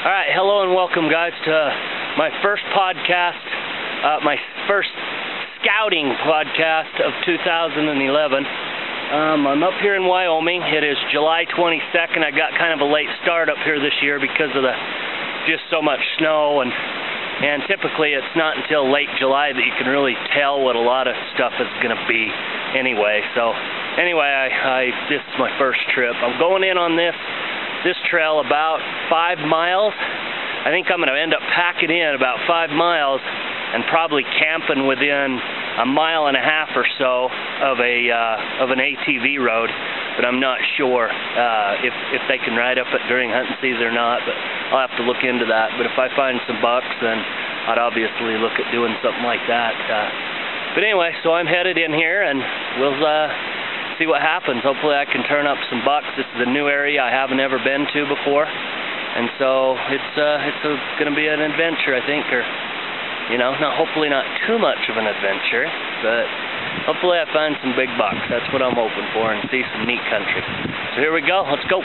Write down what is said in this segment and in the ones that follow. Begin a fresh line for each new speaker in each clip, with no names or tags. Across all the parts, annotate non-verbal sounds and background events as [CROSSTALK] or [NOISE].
All right, hello and welcome, guys, to my first podcast, uh, my first scouting podcast of 2011. Um, I'm up here in Wyoming. It is July 22nd. I got kind of a late start up here this year because of the just so much snow and and typically it's not until late July that you can really tell what a lot of stuff is going to be anyway. So anyway, I, I this is my first trip. I'm going in on this this trail about five miles. I think I'm going to end up packing in about five miles and probably camping within a mile and a half or so of a uh, of an ATV road. But I'm not sure uh, if if they can ride up it during hunting season or not. But I'll have to look into that. But if I find some bucks, then I'd obviously look at doing something like that. Uh, but anyway, so I'm headed in here, and we'll uh, see what happens. Hopefully I can turn up some bucks. This is a new area I haven't ever been to before. And so it's uh, it's going to be an adventure, I think, or you know, not hopefully not too much of an adventure, but hopefully I find some big bucks. That's what I'm hoping for, and see some neat country. So here we go. Let's go.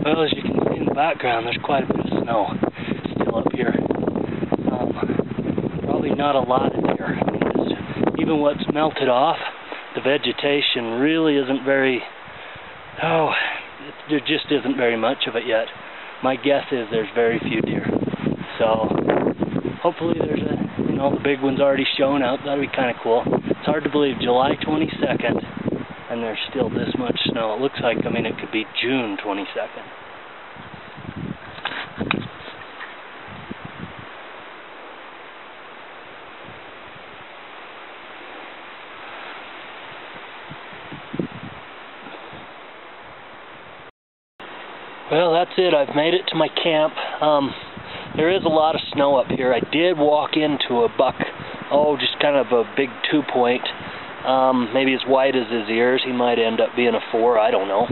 Well, as you can see in the background, there's quite a bit of snow still up here. Um, probably not a lot in here. Even what's melted off the vegetation really isn't very, oh, it, there just isn't very much of it yet. My guess is there's very few deer. So hopefully there's a, you know, the big one's already shown up. That'd be kind of cool. It's hard to believe July 22nd and there's still this much snow. It looks like, I mean, it could be June 22nd. Well, that's it. I've made it to my camp. Um, there is a lot of snow up here. I did walk into a buck, oh, just kind of a big two point, um, maybe as wide as his ears. He might end up being a four, I don't know.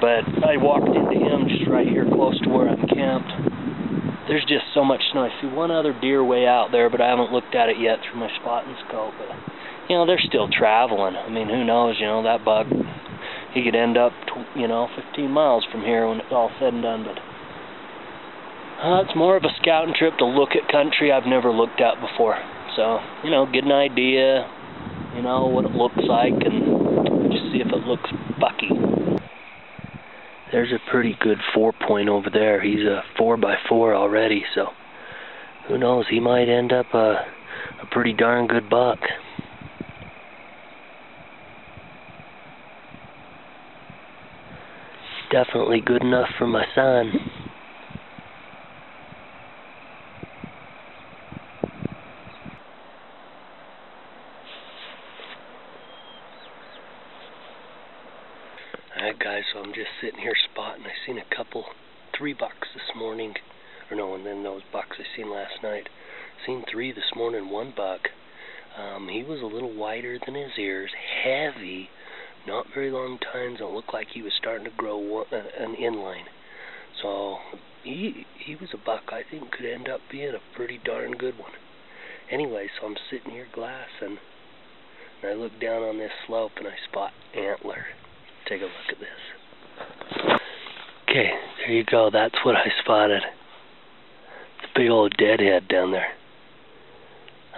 But I walked into him just right here close to where I'm camped. There's just so much snow. I see one other deer way out there, but I haven't looked at it yet through my spotting scope. But, you know, they're still traveling. I mean, who knows, you know, that buck he could end up, you know, 15 miles from here when it's all said and done. But uh, it's more of a scouting trip to look at country I've never looked at before. So, you know, get an idea, you know, what it looks like, and just see if it looks bucky. There's a pretty good four point over there. He's a four by four already, so who knows? He might end up a a pretty darn good buck. Definitely good enough for my son. Alright guys, so I'm just sitting here spotting. I seen a couple, three bucks this morning. Or no, and then those bucks I seen last night. Seen three this morning, one buck. Um, he was a little wider than his ears, heavy, not very long tines. It looked like he was starting to grow one, uh, an inline. So he he was a buck I think could end up being a pretty darn good one. Anyway, so I'm sitting here glassing, and I look down on this slope and I spot antler. Take a look at this. Okay, there you go. That's what I spotted. It's a big old deadhead down there.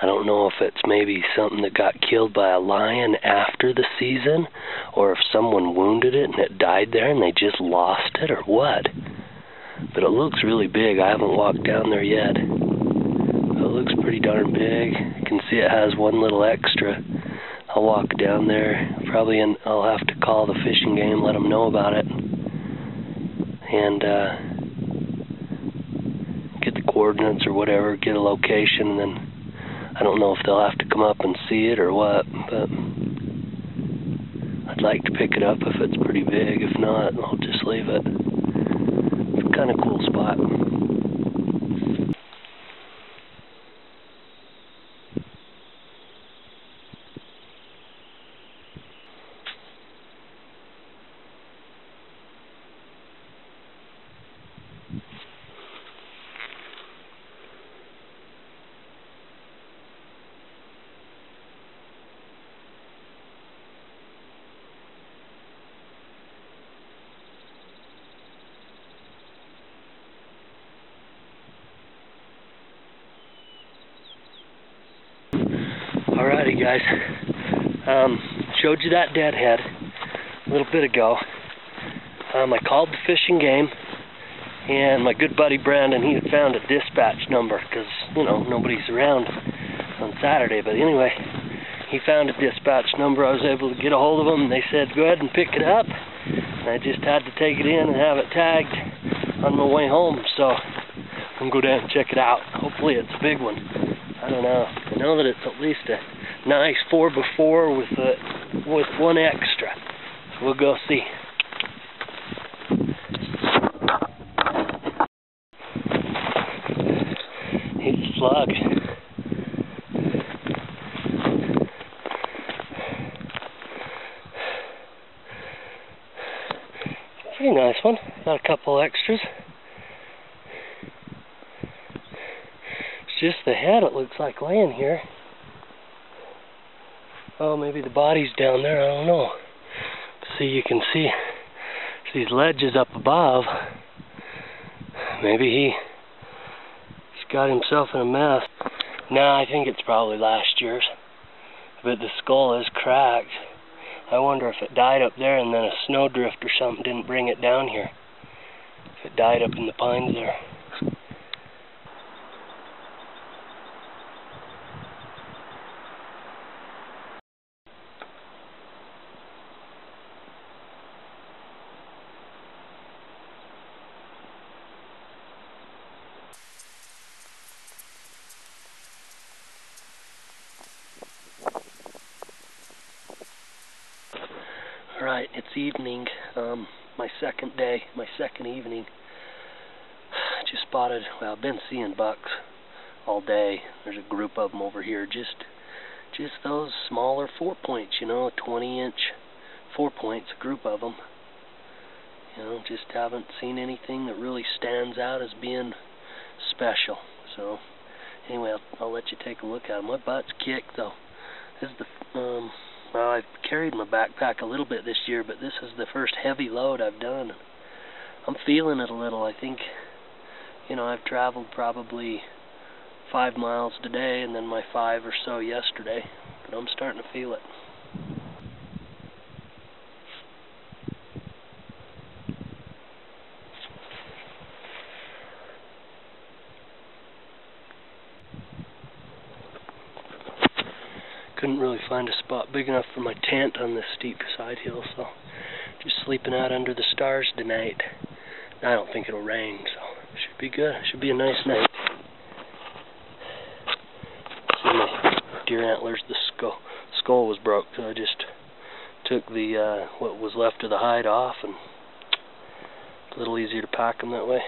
I don't know if it's maybe something that got killed by a lion after the season, or if someone wounded it and it died there and they just lost it, or what. But it looks really big. I haven't walked down there yet. It looks pretty darn big. You can see it has one little extra. I'll walk down there. Probably I'll have to call the Fish and Game, let them know about it, and uh, get the coordinates or whatever, get a location, and then I don't know if they'll have to come up and see it or what, but I'd like to pick it up if it's pretty big. If not, I'll just leave it. It's a kind of cool spot. Hey guys, um, showed you that deadhead a little bit ago. Um, I called the Fish and Game, and my good buddy Brandon, he had found a dispatch number because you know nobody's around on Saturday. But anyway, he found a dispatch number. I was able to get a hold of them, and they said go ahead and pick it up. And I just had to take it in and have it tagged on my way home. So I'm gonna go down and check it out. Hopefully it's a big one. I don't know. I know that it's at least a nice four before with a, with one extra. So we'll go see. A slug. Pretty nice one. Got a couple extras. It's just the head it looks like laying here. Oh, maybe the body's down there, I don't know. See, you can see these ledges up above. Maybe he, he's got himself in a mess. No, I think it's probably last year's. But the skull is cracked. I wonder if it died up there and then a snowdrift or something didn't bring it down here. If it died up in the pines there. Alright, it's evening, um, my second day, my second evening. [SIGHS] Just spotted, well, I've been seeing bucks all day. There's a group of them over here, just just those smaller four points, you know, 20 inch four points, a group of them. You know, just haven't seen anything that really stands out as being special. So, anyway, I'll, I'll let you take a look at them. My butt's kicked, though. This is the, um, well, I've carried my backpack a little bit this year, but this is the first heavy load I've done. I'm feeling it a little. I think, you know, I've traveled probably five miles today and then my five or so yesterday, but I'm starting to feel it. couldn't really find a spot big enough for my tent on this steep side hill, so just sleeping out under the stars tonight. I don't think it'll rain, so should be good. Should be a nice night. See my deer antlers. The skull skull was broke, so I just took the uh, what was left of the hide off, and it's a little easier to pack them that way.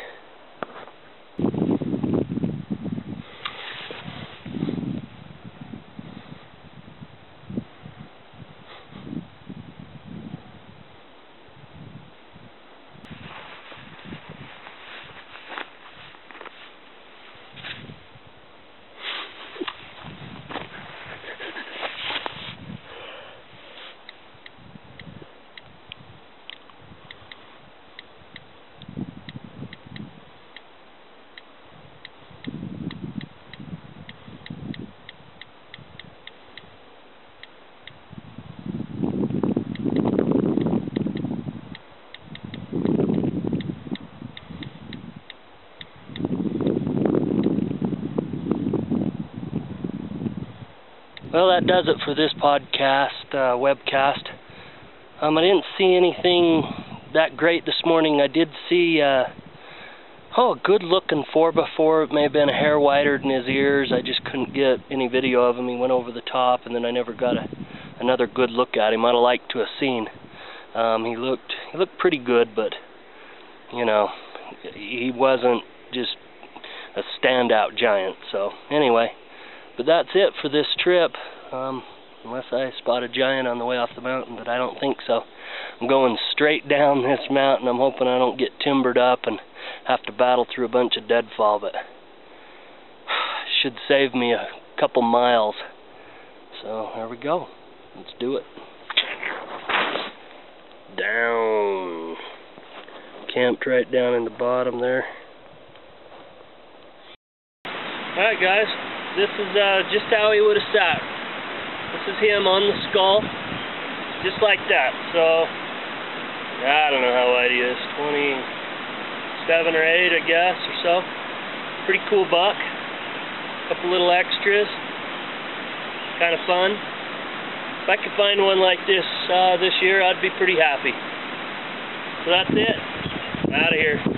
Well, that does it for this podcast, uh, webcast. Um, I didn't see anything that great this morning. I did see, uh, oh, a good looking 4x4. It may have been a hair wider than his ears. I just couldn't get any video of him. He went over the top, and then I never got a, another good look at him. I'd have liked to have seen. Um, he looked he looked pretty good, but you know, he wasn't just a standout giant. So anyway. But that's it for this trip. Um, unless I spot a giant on the way off the mountain, but I don't think so. I'm going straight down this mountain. I'm hoping I don't get timbered up and have to battle through a bunch of deadfall, but [SIGHS] should save me a couple miles. So there we go. Let's do it. Down. Camped right down in the bottom there. Alright guys, this is uh, just how he would have sat. This is him on the skull, just like that. So, I don't know how wide he is, 27 or 8, I guess, or so. Pretty cool buck. Couple little extras. Kind of fun. If I could find one like this uh, this year, I'd be pretty happy. So that's it. Out of here.